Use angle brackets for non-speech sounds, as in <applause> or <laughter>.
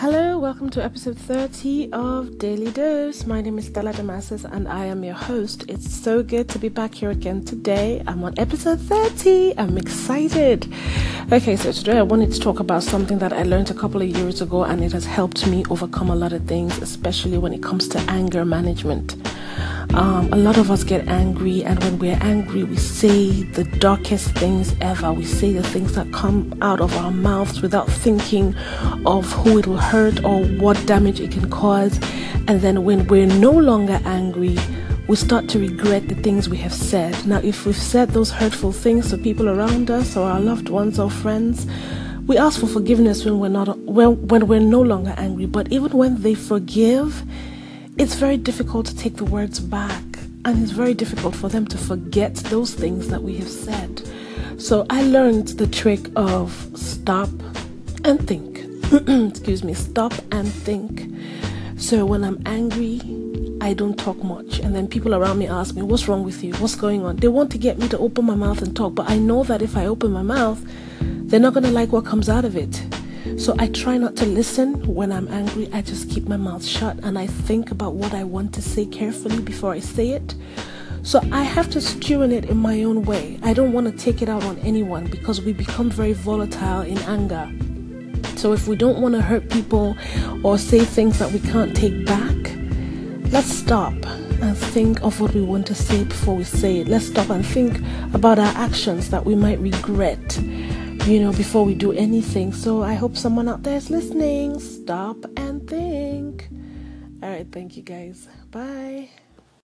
Hello, welcome to episode 30 of Daily Dose. My name is Stella Damasis and I am your host. It's so good to be back here again today. I'm on episode 30. I'm excited. Okay, so today I wanted to talk about something that I learned a couple of years ago and it has helped me overcome a lot of things, especially when it comes to anger management. Um, a lot of us get angry, and when we're angry, we say the darkest things ever. We say the things that come out of our mouths without thinking of who it will hurt or what damage it can cause. And then when we're no longer angry, we start to regret the things we have said. Now, if we've said those hurtful things to people around us or our loved ones or friends, we ask for forgiveness when we're not when, when we're no longer angry. But even when they forgive, it's very difficult to take the words back, and it's very difficult for them to forget those things that we have said. So I learned the trick of stop and think. <clears throat> Excuse me, stop and think. So when I'm angry, I don't talk much. And then people around me ask me, What's wrong with you? What's going on? They want to get me to open my mouth and talk, but I know that if I open my mouth, they're not going to like what comes out of it. So I try not to listen when I'm angry. I just keep my mouth shut and I think about what I want to say carefully before I say it. So I have to stew in it in my own way. I don't want to take it out on anyone because we become very volatile in anger. So if we don't want to hurt people or say things that we can't take back, let's stop and think of what we want to say before we say it. Let's stop and think about our actions that we might regret you know, before we do anything. So I hope someone out there is listening. Stop and think. All right, thank you guys. Bye.